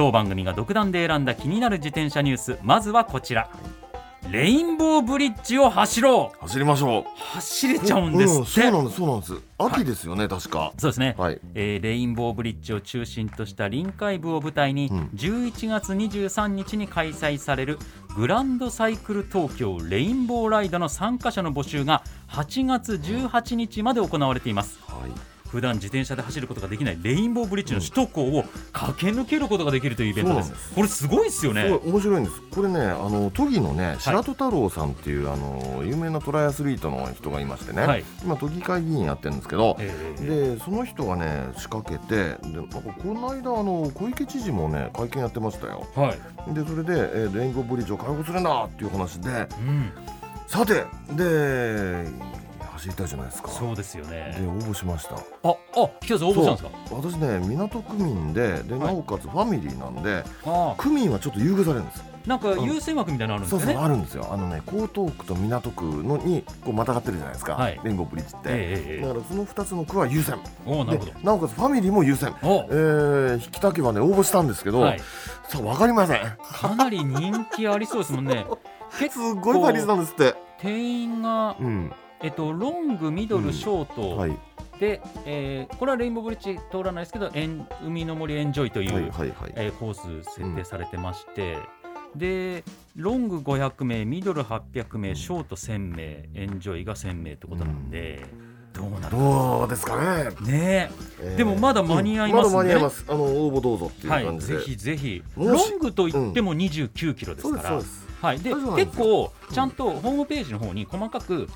当番組が独断で選んだ気になる自転車ニュース。まずはこちら。レインボーブリッジを走ろう。走りましょう。走れちゃうんですって、そうなんですそうなんです。秋ですよね、確か。そうですね、はい。えーレインボーブリッジを中心とした臨海部を舞台に、うん。11月23日に開催されるグランドサイクル東京レインボーライドの参加者の募集が8月18日まで行われています。はい普段自転車で走ることができないレインボーブリッジの首都高を駆け抜けることができるというイベントです,、そうなんこれすごいですよね。面白いんです。これねあの都議のね白戸太郎さんっていう、あの有名なトライアスリートの人がいましてね、はい。今都議会議員やってるんですけど、えーでその人がね仕掛けてでなんかこの間あの小池知事もね会見やってましたよ。はい、でそれで、えーレインボーブリッジを開放するんだっていう話で。うん、さてで走りたいじゃないですか。そうですよでね応募しました。ああ北さん応募したんですか？私ね港区民でではい。なおかつファミリーなんで、あ区民はちょっと優遇されるんです。あなんか優先枠みたいなのあるんですそうそうよねあるんですよ。あのね江東区と港区のにこうまたがってるじゃないですか、はい。レインボーブリッジって、ええええだからその2つの区は優先。おおなるほど。でなおかつファミリーも優先。お。えー、引田家はね応募したんですけど、はい。さあ分かりません。かなり人気ありそうですもんね。結すごい倍率なんですって。定員が、うんえっと、ロングミドル、うん。ショート、はい。で、えーこれはレインボーブリッジ通らないですけど海の森エンジョイという、はいはいはい。えーコース設定されてまして、でロング500名ミドル800名ショート1000名エンジョイが1000名ってことなんで、どうなるどうですかね、ね。えー。でもまだ間に合いますね。うん。まだ間に合います。あの応募どうぞっていうはい感じで、ぜひぜひ。もしロングといっても29キロですから、そうですはい、で結構ちゃんとホームページの方に細かく、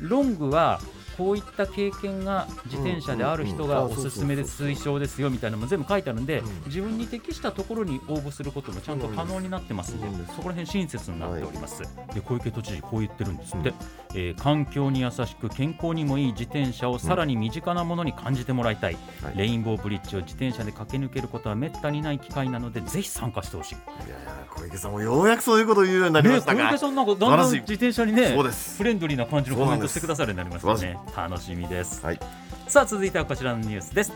ロングはこういった経験が自転車である人がおすすめで推奨ですよみたいなのも全部書いてあるんで、うん。自分に適したところに応募することもちゃんと可能になってます。ん。で、そこら辺親切になっております、で小池都知事こう言ってるんですって、うん。えー環境に優しく健康にもいい自転車をさらに身近なものに感じてもらいたい、はい。レインボーブリッジを自転車で駆け抜けることはめったにない機会なのでぜひ参加してほしい。いやいや小池さんもようやくそういうことを言うようになりましたね、小が、池さんなんかだんだん自転車にねそうです。フレンドリーな感じのコメントしてくださるようになりましたね楽しみです、はい。さあ続いてはこちらのニュースです。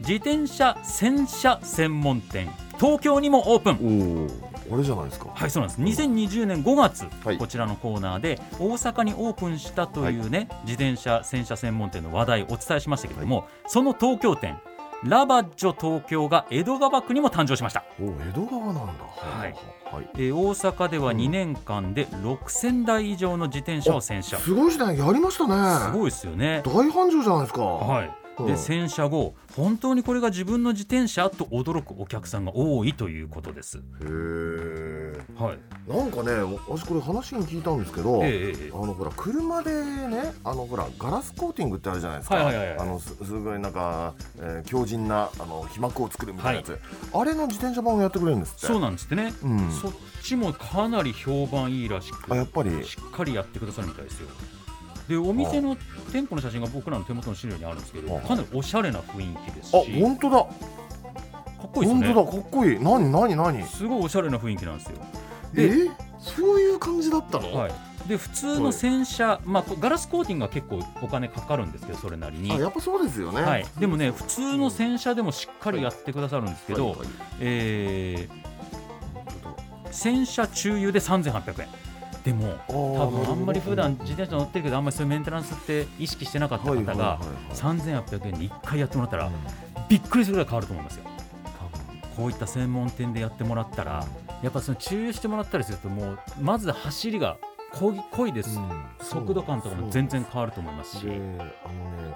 自転車洗車専門店。東京にもオープン。おおあれじゃないですか。はいそうなんです。2020年5月、はい。こちらのコーナーで大阪にオープンしたというね、自転車洗車専門店の話題をお伝えしましたけれども、その東京店ラバッジョ東京が江戸川区にも誕生しました。お江戸川なんだ。はい。はい。えー大阪では2年間で6000台以上の自転車を洗車、すごいですねやりましたね。すごいですよね。大繁盛じゃないですか。はい、うんで洗車後本当にこれが自分の自転車と驚くお客さんが多いということです。へえはい、なんかね私これ話に聞いたんですけど、ええええ。あのほら車でねあのほらガラスコーティングってあるじゃないですか、はいはいはいはい。あのすすごいなんか、えー強靭なあの皮膜を作るみたいなやつ、あれの自転車版をやってくれるんですって。そうなんですってね、うん。そっちもかなり評判いいらしくあやっぱり。しっかりやってくださるみたいですよ。でお店の店舗の写真が僕らの手元の資料にあるんですけどあかなりおしゃれな雰囲気ですあし本当だ。かっこいいですね。当だかっこいい。何何何？すごいおしゃれな雰囲気なんですよ。でえ？そういう感じだったの、はい、で普通の洗車、まあ、こガラスコーティングは結構お金かかるんですけどそれなりに。あ、やっぱそうですよね。はい、でもね普通の洗車でもしっかりやってくださるんですけど、はいはいえー洗車中油で3800円でも多分あんまり普段自転車乗ってるけどあんまりそういうメンテナンスって意識してなかった方はいはいがはいはい。3800円で1回やってもらったらうん。びっくりするぐらい変わると思いますよ。こういった専門店でやってもらったらやっぱその注油してもらったりするともうまず走りが濃い濃いです、速度感とかも全然変わると思いますし、であのね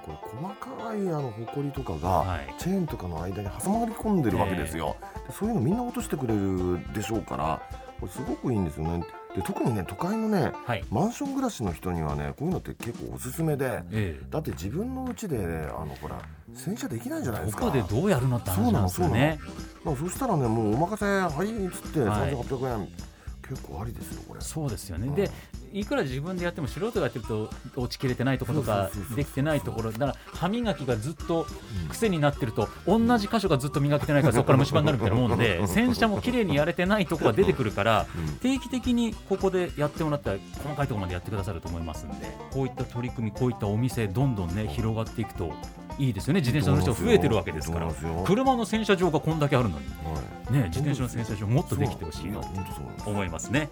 これ細かいあの埃とかが、はい。チェーンとかの間に挟まり込んでるわけですよ、でそういうのみんな落としてくれるでしょうからこれすごくいいんですよねで特にね都会のねはい。マンション暮らしの人にはねこういうのって結構おすすめでええ。だって自分の家であのほら洗車できないじゃないですか。ここでどうやるのって話なんですよね。なんかそしたらねもうお任せはいっつってはい。3800円、結構ありですよこれ。そうですよね、うん。でいくら自分でやっても素人がやってると落ちきれてないところとかできてないところ。だから歯磨きがずっと癖になってると同じ箇所がずっと磨けてないから そこから虫歯になるみたいなもんで 洗車も綺麗にやれてないところが出てくるからうん。定期的にここでやってもらったら細かいところまでやってくださると思いますんでこういった取り組みこういったお店どんどんね広がっていくといいですよね。自転車の人が増えてるわけですから。車の洗車場がこんだけあるのに。はい。ね自転車の洗車場もっとできてほしいなと思いますね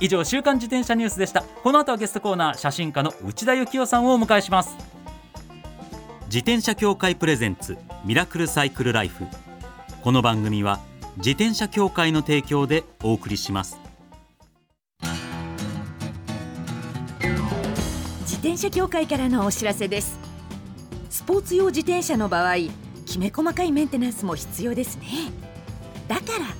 以上週刊自転車ニュースでした。この後はゲストコーナー写真家の内田幸雄さんをお迎えします。自転車協会プレゼンツミラクルサイクルライフ。この番組は自転車協会の提供でお送りします。自転車協会からのお知らせです。スポーツ用自転車の場合きめ細かいメンテナンスも必要ですね。だから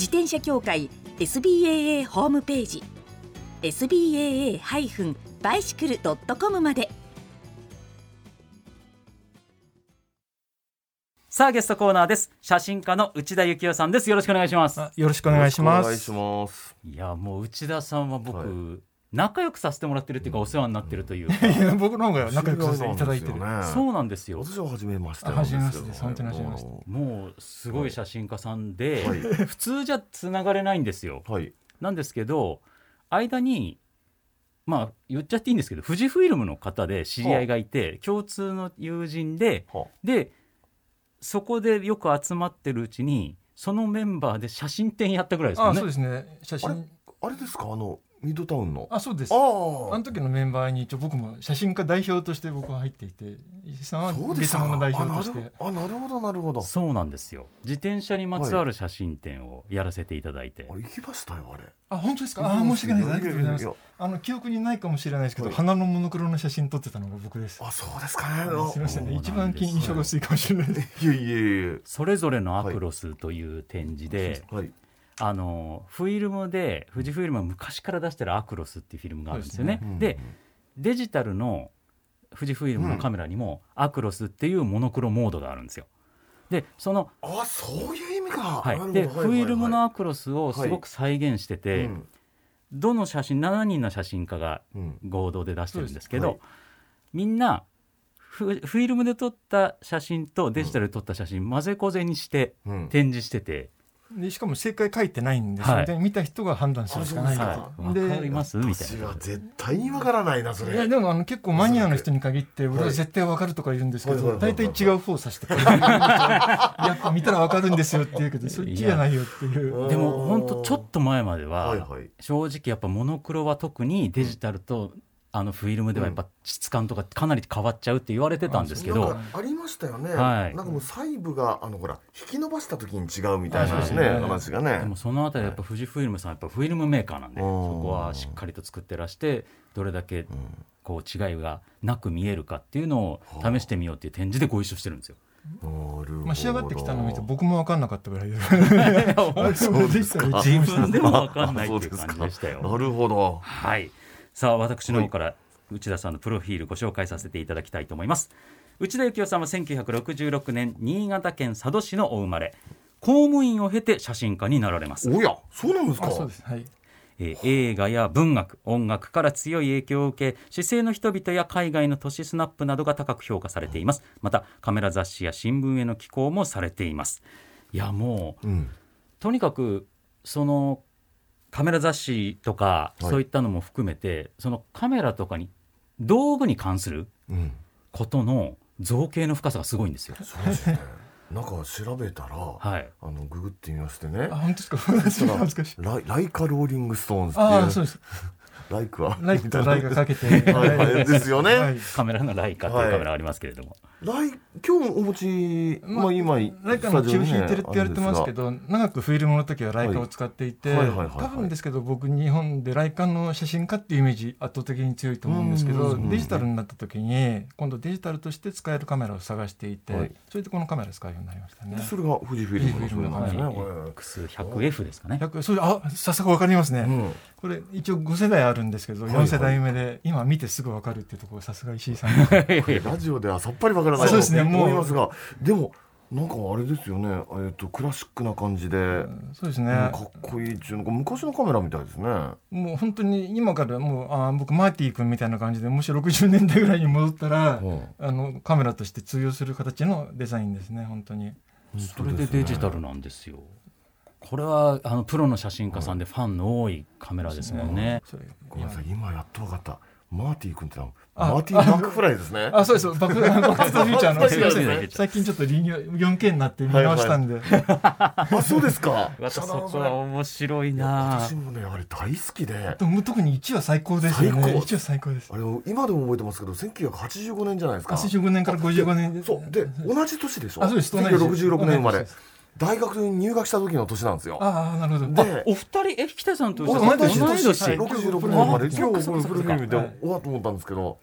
自転車協会 SBAA ホームページ SBAA-bicycle.com まで。さあゲストコーナーです。写真家の内田幸雄さんです。よろしくお願いします。あよろしくお願いします。お願いします。いやもう内田さんは僕、はい仲良くさせてもらってるっていうかお世話になってるというか、いや僕の方が仲良くさせていただいてる。そうなんですよ私は初めましてあ初めましてめましてもうすごい写真家さんで、はい。普通じゃつながれないんですよ。はい。なんですけど間にまあ言っちゃっていいんですけど富士フイルムの方で知り合いがいて共通の友人ではでそこでよく集まってるうちにそのメンバーで写真展やったぐらいですよあ、ね。そう。ですね。写あれ？真。あれですか？あのミッドタウンのあ、そうです。あああの時のメンバーに一応僕も写真家代表として僕は入っていて、石井さんはそうですか別物の代表として。あなるあなるほどなるほどそうなんですよ自転車にまつわる写真展をやらせていただいて、あれ行きましたよあれあ、本当ですか？あ、申し訳ないです。ありがとうございますや。あの記憶にないかもしれないですけど、はい花のモノクロの写真撮ってたのが僕です。あそうですかねすみませんね。一番印象が薄いかもしれないです。いやいやいやそれぞれのアクロスという展示で、はいあのフィルムで富士フイルムは昔から出してるアクロスっていうフィルムがあるんですよね。うんでデジタルの富士フイルムのカメラにもアクロスっていうモノクロモードがあるんですよ。でその、あそういう意味か。はい。ではいはいフィルムのアクロスをすごく再現してて、うん。どの写真7人の写真家がうん。合同で出してるんですけどみんなフフィルムで撮った写真とデジタルで撮った写真混ぜこぜにしてうん。展示してて、でしかも正解書いてないんですよ、はい。で見た人が判断するしかない。か。はい、ら、わでかります？みたい私なは絶対にわからないなそれ。いやでもあの結構マニアの人に限って俺は絶対わかるとか言うんですけど大体違う方を指して やっぱ見たらわかるんですよって言うけどそっちじゃないよっていう。でも本当ちょっと前までは、正直やっぱモノクロは特にデジタルと、あのフィルムではやっぱ質感とかかなり変わっちゃうって言われてたんですけど。ありましたよね、はい。なんかもう細部があのほら引き伸ばした時に違うみたいなあねそうですね話がね。でもそのあたりやっぱ富士フイルムさんやっぱフィルムメーカーなんでうん。そこはしっかりと作ってらしてどれだけこう違いがなく見えるかっていうのを試してみようっていう展示でご一緒してるんですよ。なるほど。まあ、仕上がってきたのを見て僕も分かんなかったぐらい。で そうですか。自分でも分かんないっていう感じでしたよ。なるほど。はい。さあ私の方から内田さんのプロフィールご紹介させていただきたいと思います。内田幸雄さんは1966年新潟県佐渡市のお生まれ。公務員を経て写真家になられます。おやそうなんですか。あそうです。はい。えー映画や文学音楽から強い影響を受け市政の人々や海外の都市スナップなどが高く評価されています。またカメラ雑誌や新聞への寄稿もされています。いやもううん。とにかくそのカメラ雑誌とか、はい。そういったのも含めてそのカメラとかに道具に関するうん。ことの造詣の深さがすごいんですよ。そうですね。なんか調べたら、はい、あのググってみましてね。あ本当ですか？恥ずかしい。ライ Leica Rolling Stones っていう。ああそうです。ライカは like とライカがかけて。はい。はい。ですよね。はい。カメラのライカというカメラがありますけれども、ライ今日お持ち、まあ、今ライカの血を引いてるって言われてますけどど、長くフィルムの時はライカを使っていて、多分ですけど僕日本でライカの写真家っていうイメージ圧倒的に強いと思うんですけど、うんデジタルになった時に今度デジタルとして使えるカメラを探していて、はい。それでこのカメラ使うようになりましたね。それが富士フィルムのそれなんですね、はい。こ X100F ですかね。100それあさすがわかりますね、れうん。これ一応5世代あるんですけどはいはい4世代目で、今見てすぐわかるっていうところさすが石井さん。ラジオではさっぱりわからないそうですねともう。思いますがでもなんかあれですよね、えー、とクラシックな感じで、そうですね、うんかっこいいっていうの。が昔のカメラみたいですね。もう本当に今からもうあ僕マーティー君みたいな感じでもし60年代ぐらいに戻ったら、うん。あのカメラとして通用する形のデザインですね本当に。それでデジタルなんですよ。これはあのプロの写真家さんでファンの多いカメラですもんね。それごめんなさい今やっと分かったマーティー君ってのはあマーティーバックフライですね。あそうです。バックバック・トフューチャーの。最近ちょっとリニュー 4K になって見直したんで、あそうですか。またそこは面白いな。私もねあれ大好きで。でも特に1は最高ですよね。最高。1は最高です。あれ今でも覚えてますけど1985年じゃないですか。85年から55年。でそう。で同じ年でしょ？あそうです。同じです。1966年生まれ。大学に入学した時の年なんですよ。ああなるほど。でお二人？え北さんと同同いじ年年。はい。66年生まれ。あ今日これそっかそっかフルフィルムではい。おわと思ったんですけど。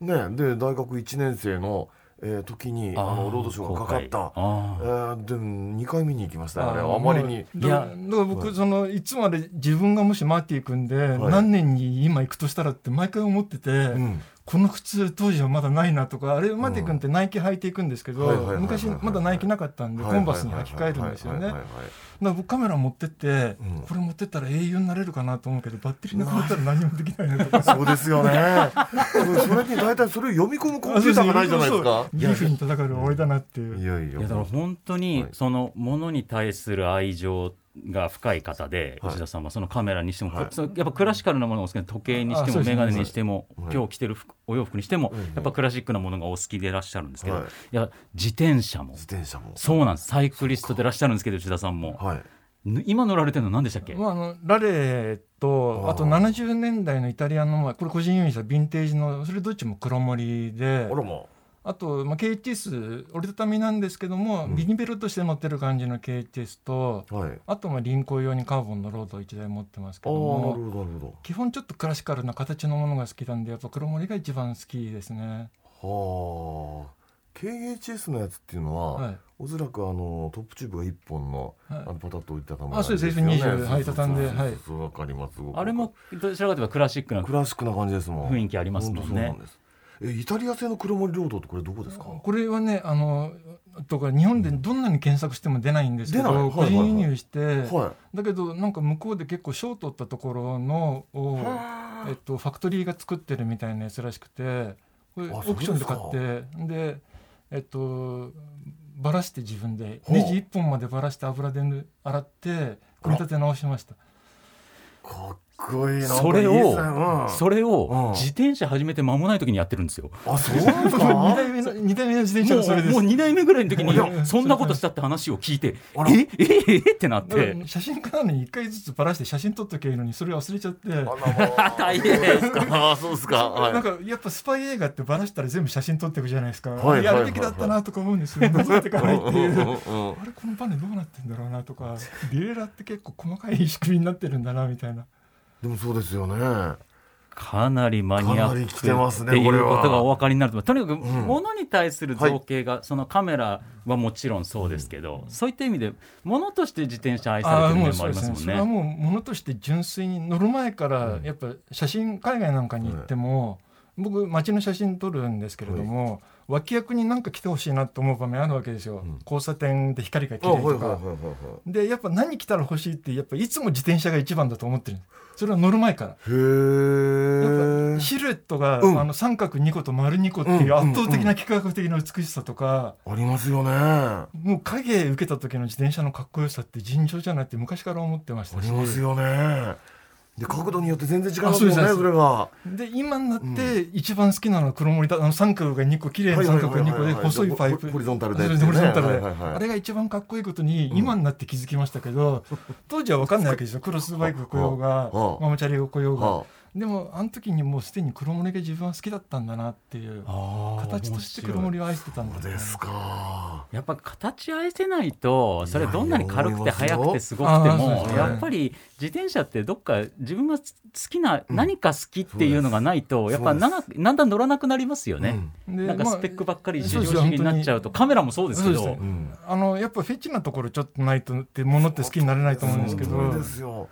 ねで大学1年生の、えー時にあのロードショーがかかった、あえー、でも2回見に行きました。よあれーあまりに。だからだから僕そのいつまで自分がもしマーティー君ではい。何年に今行くとしたらって毎回思ってて、うんこの靴当時はまだないなとかあれマーテ君ってナイキ履いていくんですけど昔まだナイキなかったんでコンバスに履き替えるんですよね。だ僕カメラ持ってってうん。これ持ってったら英雄になれるかなと思うけどバッテリーなくなったら何もできないなとか。そうですよね。それに大体それを読み込むコンピューターがないじゃないですか。ギリフに戦う終わりだなっていう。いやいや。いやだから本当にはい。そのものに対する愛情が深い方で、はい。内田さんはそのカメラにしても、やっぱクラシカルなものがお好きで時計にしても眼鏡にしても、はい。今日着てる服お洋服にしても、やっぱクラシックなものがお好きでいらっしゃるんですけど、はい。い、や自転車も。自転車も。そうなんです。サイクリストでいらっしゃるんですけど内田さんも、はい。ぬ今乗られてるの何でしたっけ、まあ、あのラレーとあと70年代のイタリアのまあこれ個人輸入したヴィンテージのそれどっちも黒森で。あらまあと、まあ、KHS 折りたたみなんですけども、うん。ビニベルとして乗ってる感じの KHS とあはい。あとまあ輪行用にカーボンのロードを1台持ってますけああどなるほもどなるほ基本ちょっとクラシカルな形のものが好きなんでやっぱ黒森が一番好きですね。どはあ。KHS のやつっていうのは、はい。おそらくあのトップチューブが一本の、はい。あのパタッと折りたたむあそうです。やつよね F20 はい畳んではい。そうわかります。僕あれもどちらかといえばクラシックなクラシックな感じですもん。雰囲気ありますもんね。そうなんですえイタリア製の黒森ロードってこれどこですか？これはねあのとか日本でどんなに検索しても出ないんですけ出ない。ど個人輸入して、はだけどなんか向こうで結構賞取ったところのをい、えっと、ファクトリーが作ってるみたいなやつらしくてこれオあークションで買ってでえっとばらして自分でネジ1本までばらして油でぬ洗って組み立て直しました。かっこいいなそれをいいですねうん。それうん。を自転車始めて間もない時にやってるんですよ。あそうなんです2か代目の二代目の自転車がそれです。もうもう2代目ぐらいの時にそんなことしたって話を聞いてええええってなって。写真家なのに1回ずつばらして写真撮っときゃいいのにそれ忘れちゃって。大変そうですか？あそうですか。はいなんかやっぱスパイ映画ってばらしたら全部写真撮っていくじゃないですか、はいやるべきだったなとか思うんですよ覗いていかないっていうあれこのバネどうなってんだろうなとか。ディレイラーって結構細かい仕組みになってるんだなみたいなでもそうですよね。かなりマニアッかなり来てますクっていうねこれは。ことがお分かりになるととにかくん。物に対する造形が、そのカメラはもちろんそうですけど、そういった意味で物として自転車愛されてる面もありますもんね。それはもう物として純粋に乗る前からうん。やっぱ写真海外なんかに行っても、僕街の写真撮るんですけれども、脇役に何か来てほしいなと思う場面あるわけですよ、うん。交差点で光があ綺麗とか、でやっぱ何来たら欲しいってやっぱいつも自転車が一番だと思ってるそれは乗る前から。へえシルエットが、うん。あの三角2個と丸2個っていう圧倒的な幾何学的な美しさとか、ありますよね。あもう影受けた時の自転車のかっこよさって尋常じゃないって昔から思ってましたし。りますよねで角度によって全然違いますもんねあそれが。で今になって一番好きなのは黒森だあの三角が2個綺麗な三角が2個で細いパイプ。ホリゾンタルで。あれが一番かっこいいことに今になって気づきましたけど、当時は分かんないわけですよ。クロスバイク来ようがはあ。ママチャリを来ようが。はでもあの時にもうすでに黒森が自分は好きだったんだなっていう形として黒森を愛してたんだあそうですか。やっぱ形愛せないとそれどんなに軽くて速くてすごくてもやっぱり自転車ってどっか自分が好きな何か好きっていうのがないとやっぱ長くだんだん乗らなくなりますよね。でなんかまあスペックばっかり至そうです上主義になっちゃうとカメラもそうですけど。そうですね。あのやっぱフェチなところちょっとないとってものって好きになれないと思うんですけど。そうですよ。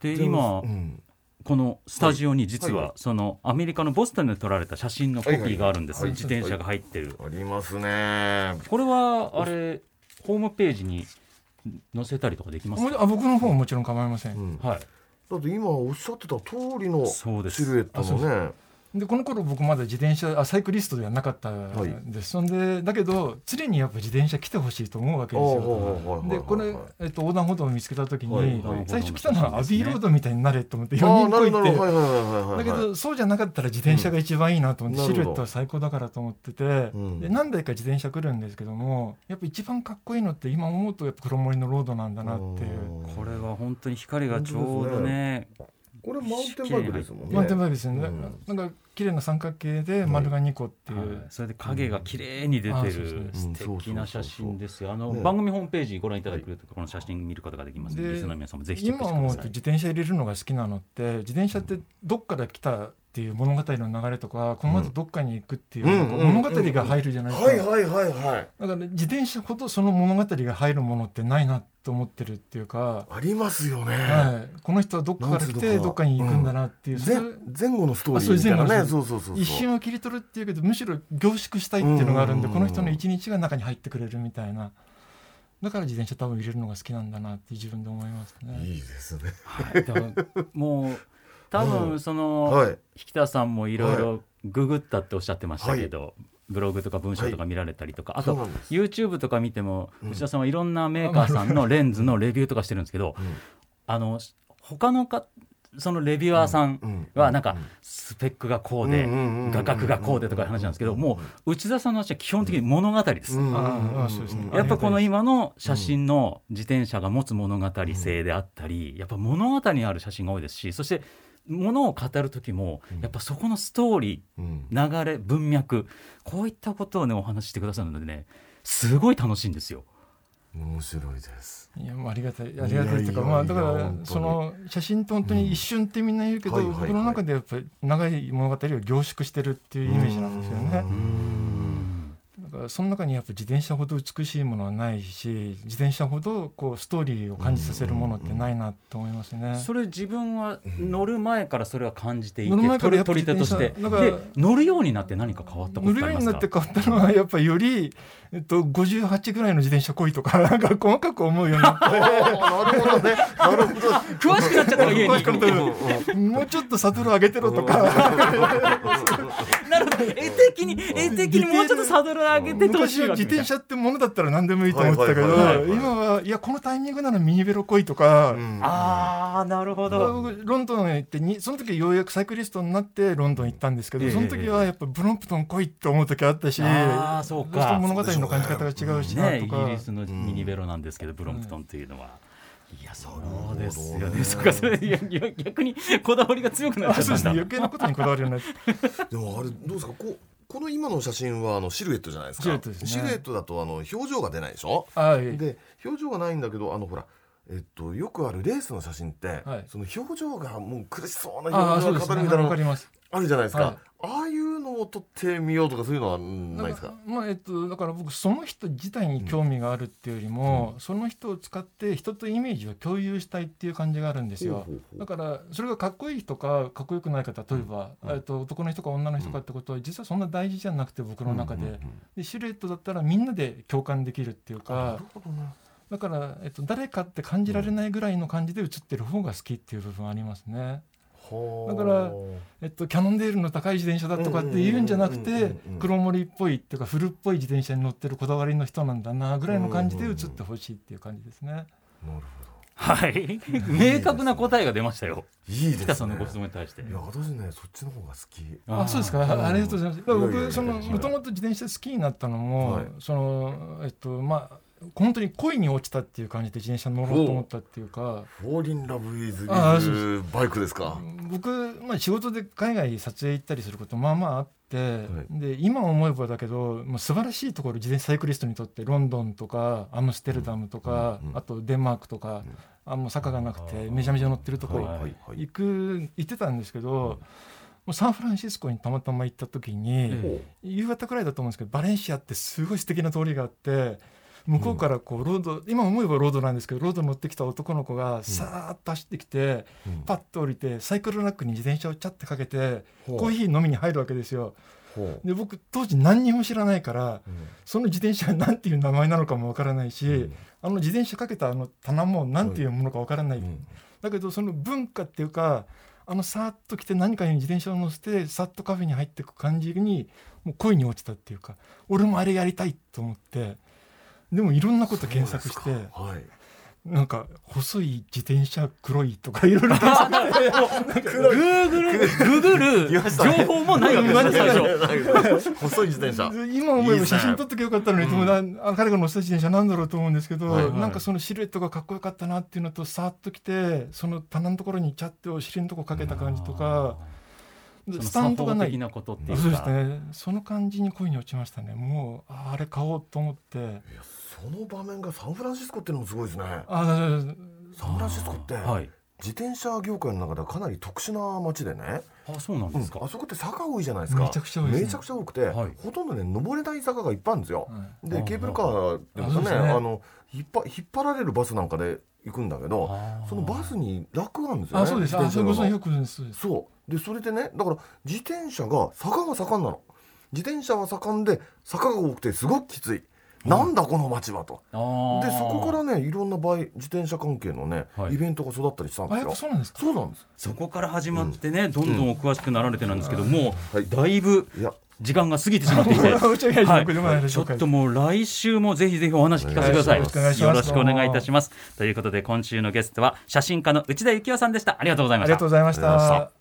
でで今もうんこのスタジオに実はそのアメリカのボストンで撮られた写真のコピーがあるんです。自転車が入ってる。ありますね。これはあれホームページに載せたりとかできますあ僕の方はもちろん構いません、うん。はい。だって今おっしゃってた通りのシそうです。ルエットのねでこの頃僕まだ自転車あサイクリストではなかったんです、そんでだけど常にやっぱ自転車来てほしいと思うわけですよ。でこれ、えっと、横断歩道を見つけた時に、はいはい最初来たのはアビーロードみたいになれと思って4ああ人こいって。だけどそうじゃなかったら自転車が一番いいなと思って、うんシルエットは最高だからと思ってて、んで何台か自転車来るんですけどもやっぱ一番かっこいいのって今思うとやっぱ黒森のロードなんだなっていう。これは本当に光がちょうどねこれマウンテンバイクですもんね。マウンテンバイクですよね、うん。なんか綺麗な三角形で丸が2個っていう、はい。それで影が綺麗に出てる素敵な写真ですよ。あのね。番組ホームページご覧いただけるとこの写真見ることができますのででリスナーの皆さんもぜひチェック今してください。思うと自転車入れるのが好きなのって自転車ってどっから来たっていう物語の流れとかこの後どっかに行くっていう、物語が入るじゃないですか、はいはいはいはい。だから自転車ほどその物語が入るものってないなと思ってるっていうか、ありますよね。はい、この人はどっかから来てどっかに行くんだなっていう、前前後のストーリーみたいなね。あそそうそうそうそう。一瞬を切り取るっていうけどむしろ凝縮したいっていうのがあるんでうんこの人の一日が中に入ってくれるみたいな。だから自転車多分入れるのが好きなんだなって自分で思いますね。いいですね。はい。多分もう多分その、はい。引田さんもいろいろググったっておっしゃってましたけど、ブログとか文章とか見られたりとか、あとそうなんです。YouTube とか見ても、うん。内田さんはいろんなメーカーさんのレンズのレビューとかしてるんですけど、うん。あの他のかそのレビュアーさんはなんかスペックがこうで画角がこうでとかいう話なんですけどもう内田さんの話は基本的に物語です。うんああそうですね。やっぱこの今の写真の自転車が持つ物語性であったり、やっぱ物語にある写真が多いですしそして物を語る時もやっぱそこのストーリうん。ー流れ文脈こういったことをねお話ししてくださるのでねすごい楽しいんですよ。面白いです。いやもうありがたい。ありがたいっていうかいやいやまあだからその写真って本当に一瞬ってみんな言うけど、うんはいはいはい。僕の中でやっぱり長い物語を凝縮してるっていうイメージなんですよね。だからその中にやっぱ自転車ほど美しいものはないし自転車ほどこうストーリーを感じさせるものってないなと思いますね。それ自分は乗る前からそれは感じていて乗る前からやっぱ取り手として。乗るようになって何か変わったこ乗るとありますか？ようになって変わったのはやっぱりより、えっと、58ぐらいの自転車来いとか なんか細かく思うようになって。なるほどね。なるほど詳しくなっちゃったわ家に。もうちょっとサドル上げてろとか。なるほど。絵的に絵的にもうちょっとサドル上げててほし昔は自転車ってものだったら何でもいいと思ってたけどはいはいはいはい今はいやこのタイミングならミニベロ来いとか。ああなるほど。僕ロンドンへ行ってにその時ようやくサイクリストになってロンドン行ったんですけど、ええその時はやっぱブロンプトン来いって思う時あったしあーそうか。物語の感じ方が違うしなねイとか、ギリスのミニベロなんですけど、ブロンプトンというのは。いやそうですよね。そうかそれ逆にこだわりが強くなっちゃあそうです。ね余計なことにこだわるようになって。でもあれどうですか？こうこの今の写真はあのシルエットじゃないですか。シルエットですね。シルエットだとあの表情が出ないでしょ。はい。で表情がないんだけどあのほらえっと、よくあるレースの写真って、はい。その表情がもう苦しそうな表情がそうですね。語るみたいなのあるじゃないですか、はいああいうのを撮ってみようとかそういうのはうんないですか？まあえっと、だから僕その人自体に興味があるっていうよりも、その人を使って人とイメージを共有したいっていう感じがあるんですよ。ほうほうほうだからそれがかっこいい人かかっこよくないか例えば、うん。えっと男の人か女の人かってことは実はそんな大事じゃなくて僕の中で,、うんうんうん。でシルエットだったらみんなで共感できるっていうなかるほどな。だから、えっと、誰かって感じられないぐらいの感じで写ってる方が好きっていう部分ありますね。はあだからえっと、キャノンデールの高い自転車だとかって言うんじゃなくてうん黒森っぽいっていうか古っぽい自転車に乗ってるこだわりの人なんだなぐらいの感じで写ってほしいっていう感じですね。なるほはい。明確な答えが出ましたよ。いいですね。北さんのご質問に対して。いや私ねそっちの方が好き。あそうですか？ーありがとうございます。僕そのもともと自転車好きになったのも、はい。そのえっとまあ本当に恋に落ちたっていう感じで自転車乗ろうと思ったっていうか。フォーリンラブウィズバイクですか？僕、まあ、仕事で海外撮影行ったりすることまあまああって、で今思えばだけどもう素晴らしいところ自転車サイクリストにとってロンドンとかアムステルダムとか、うんうんあとデンマークとか、あもう坂がなくてめちゃめちゃ乗ってるところはいはいはい。行く行ってたんですけど、もうサンフランシスコにたまたま行った時に、え夕方くらいだと思うんですけどバレンシアってすごい素敵な通りがあって向こうからこうロード、今思えばロードなんですけどロード乗ってきた男の子がさーっと走ってきて、うん。パッと降りてサイクルラックに自転車をチャッてかけてコーヒー飲みに入るわけですよ。で僕当時何にも知らないからうん。その自転車が何ていう名前なのかもわからないし、うん。あの自転車かけたあの棚も何ていうものかわからない、うん。だけどその文化っていうかあのさーっと来て何かに自転車を乗せてさっとカフェに入っていく感じにもう恋に落ちたっていうか俺もあれやりたいと思ってでもいろんなこと検索してはい。なんか細い自転車黒いとかいろいろ検索してグーグルググる言い。ましたね情報もないわけです細い自転車。今思えば写真撮っときゃよかったのに、でもなあ彼が乗せた自転車なんだろうと思うんですけど、はいはい。なんかそのシルエットがかっこよかったなっていうのとさーっと来てその棚のところにチャッてお尻のとこかけた感じとかそのスタンドがないなことっていうそうですかね。その感じに恋に落ちましたね。もうああれ買おうと思って。いやその場面がサンフランシスコっていうのもすごいですね。あだサンフランシスコってはい。自転車業界の中ではかなり特殊な街でね、あそうなんですか。あそこって坂多いじゃないですか。めちゃくちゃ多ね。めちゃくちゃ多くて、はい。ほとんどね登れない坂がいっぱいあるんですよ、はい。であケーブルカーでもねあの引っ張引っ張られるバスなんかで行くんだけどそのバスにラックがあるんですよねあそうです。あ自転車のそよくそう。でそれでねだから自転車が坂が盛んなの。自転車は盛んで坂が多くてすごくきつい、なんだこの街はと。でそこからねいろんな場合自転車関係のね、はい。イベントが育ったりしたんであやっすよぱそうなんですか？そうなんです。そこから始まってね、どんどんお詳しくなられてなんですけども、はい。だいぶいや。時間が過ぎてしまっていて、申し訳ない。ちょっともう来週もぜひぜひお話聞かせてください。よろしくお願いします。よろしくお願いいたします。ということで今週のゲストは写真家の内田幸雄さんでした。ありがとうございました。ありがとう。ございました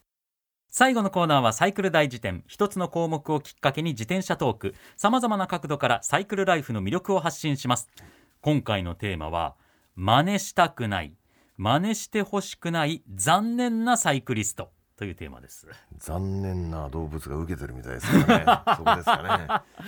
最後のコーナーはサイクル大辞典。一つの項目をきっかけに自転車トーク。さまざまな角度からサイクルライフの魅力を発信します。今回のテーマは真似したくない。真似してほしくない。残念なサイクリスト。というテーマです。残念な動物が受けてるみたいですからね。そこですかね。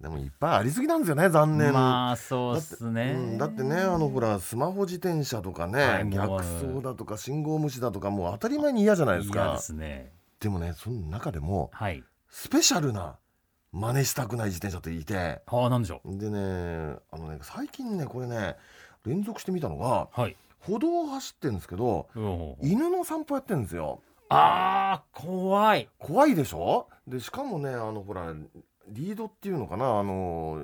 でもいっぱいありすぎなんですよね残念、まあそうっすうねんだってねあのほらスマホ自転車とかね、はい逆走だとか信号無視だとかもう当たり前に嫌じゃないですか。嫌ですねでもねその中でもはい。スペシャルな真似したくない自転車っていて。ああなんでしょう。でねあのね最近ねこれね連続してみたのがはい。歩道を走ってるんですけど犬の散歩やってるんですよ。あー怖い。怖いでしょ？でしかもねあのほらリードっていうのかな？あの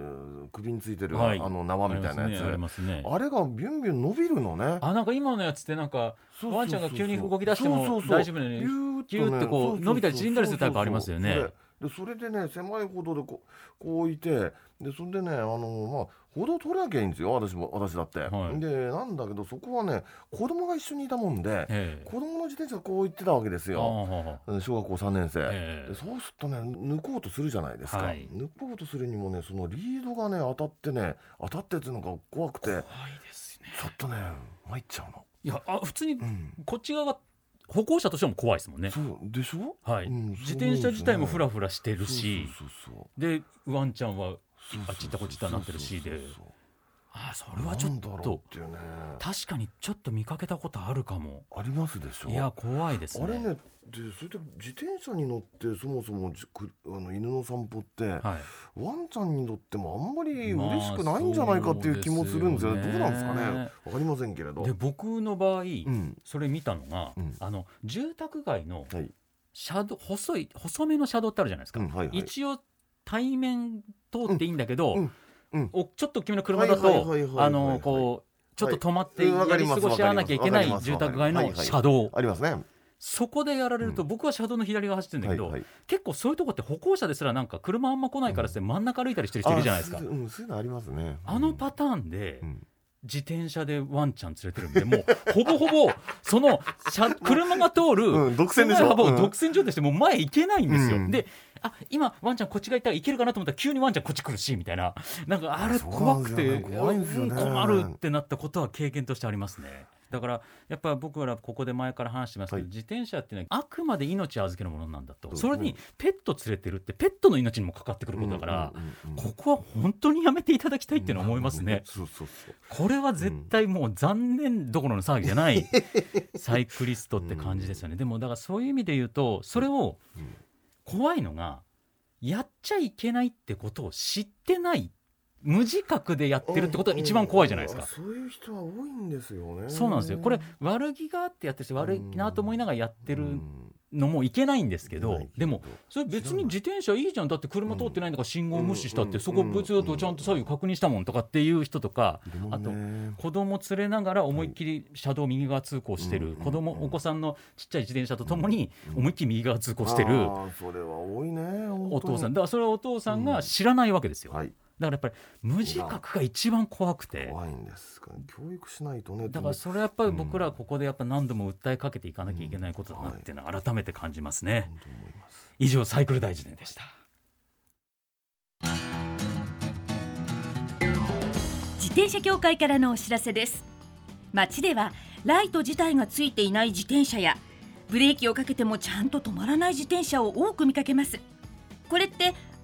首についてる、はい。あの縄みたいなやつ。あね。ね。あれがビュンビュン伸びるのね。あなんか今のやつってなんかワンちゃんが急に動き出しても大丈夫なのにビューギューってこう伸びたり縮んだりするタイプありますよね。そうそうそうでそれでね狭い歩道でこうこういてでそれでねあのまあ歩道取らなきゃいいんですよ私も私だって、はい。でなんだけどそこはね子供が一緒にいたもんでええ。子供の自転車でこう行ってたわけですあよー小学校3年生、そうするとね抜こうとするじゃないですか、はい。抜こうとするにもねそのリードがね当たってね当たってっていうのが怖くて。怖いですね。ちょっとね参っちゃうの、いやあ普通にうん、こっち側が歩行者としても怖いですもんね。そうでしょ？はい、うん自転車自体もフラフラしてるしでワンちゃんはあっち行ったこっち行ったなってるしで。そうそうそうあそれはちょっと。っていうね。確かにちょっと見かけたことあるかも。ありますでしょ？いや怖いですね。あれねでそれで自転車に乗ってそもそもじくあの犬の散歩って、はい。ワンちゃんにとってもあんまり嬉しくないんじゃないかっていう気もするんですよね,、まあどうなんですかね。ねわかりませんけれど。で僕の場合、うん。それ見たのが、うん。あの住宅街のはい。車道細い細めの車道ってあるじゃないですか、うんはいはい。一応対面通っていいんだけど、うん。うん。おちょっと君の車だはいはいはいはいはい。とあのこうちょっと止まってやり過ごし合わなきゃいけない住宅街のわかります。車道。ありますねそこでやられるとうん。僕は車道の左側走ってるんだけど、結構そういうとこって歩行者ですらなんか車あんま来ないからって真ん中歩いたりしてる人いるじゃないですか。ううんそういうのありますね。あのパターンでうん。自転車でワンちゃん連れてるんでもうほぼほぼ その車車が通る、うん独占でし独占状態してもう前行けないんですよ、うん。であ今ワンちゃんこっちが行ったらいけるかなと思ったら急にワンちゃんこっち来るしみたいな。なんかあれ怖くて困るってなったことは経験としてありますね。だからやっぱ僕らここで前から話してますけど、はい。自転車っていうのはあくまで命を預けるものなんだと。それにペット連れてるってペットの命にもかかってくることだから、ここは本当にやめていただきたいっていうのは思いますね。そうそうそう。これは絶対もう残念どころの騒ぎじゃない サイクリストって感じですよね。でもだからそういう意味で言うとそれをうん怖いのがやっちゃいけないってことを知ってない無自覚でやってるってことが一番怖いじゃないですか。うん。そういう人は多いんですよね。そうなんですよ。これ悪気があってやってる人悪いなと思いながらやってるうんのもいけないんですけどでもそれ別に自転車いいじゃん。だって車通ってないんだから信号無視したってそこ別だとちゃんと左右確認したもんとかっていう人とかいるもん。あとね。子供連れながら思いっきり車道右側通行してるうん子供うんお子さんのちっちゃい自転車とともにうん。思いっきり右側通行してるそれは多いねお父さん。んだからそれはお父さんが知らないわけですよだかはいらやっぱり無自覚が一番怖くて。怖いんですから教育しないとねだからそれはやっぱり僕らはここでやっぱ何度も訴えかけていかなきゃいけないことだなっていうのは改めて感じますね。本当に思います。以上サイクル大辞典でした。自転車協会からのお知らせです。街ではライト自体がついていない自転車やブレーキをかけてもちゃんと止まらない自転車を多く見かけます。これって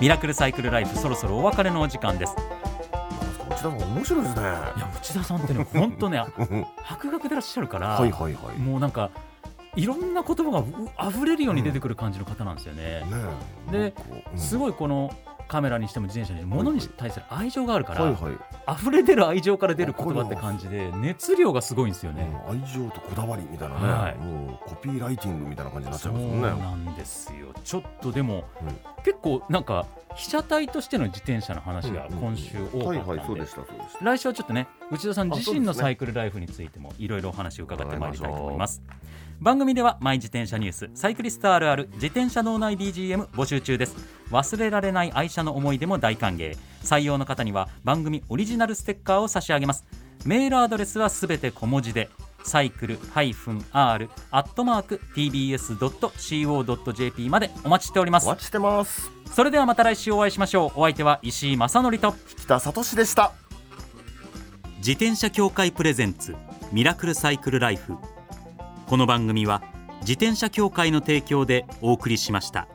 ミラクルサイクルライフそろそろお別れのお時間です。内田さん面白いですね。いや内田さんってね本当ねうん 博学でいらっしゃるから、はいはいはい。もうなんかいろんな言葉がう溢れるように出てくる感じの方なんですよね。ねえ。でなんかうん。すごいこのカメラにしても自転車にしても物に対する愛情があるから、はいはい。溢れ出る愛情から出る言葉って感じで熱量がすごいんですよね。うん愛情とこだわりみたいなね、はい。もうコピーライティングみたいな感じになっちそうゃいますもんね。なんですよ。ちょっとでも、うん。結構なんか被写体としての自転車の話が今週多かはいったんで、うでしたそうでした。来週はちょっとね内田さん自身のサイクルライフについてもいろいろお話を伺ってまいりたいと思います。番組ではマイ自転車ニュースサイクリストあるある自転車脳内 BGM 募集中です。忘れられない愛車の思い出も大歓迎。採用の方には番組オリジナルステッカーを差し上げます。メールアドレスはすべて小文字でサイクル -r アットマーク tbs.co.jp までお待ちしております。お待ちしてます。それではまた来週お会いしましょう。お相手は石井正則と北里志でした。自転車協会プレゼンツミラクルサイクルライフこの番組は自転車協会の提供でお送りしました。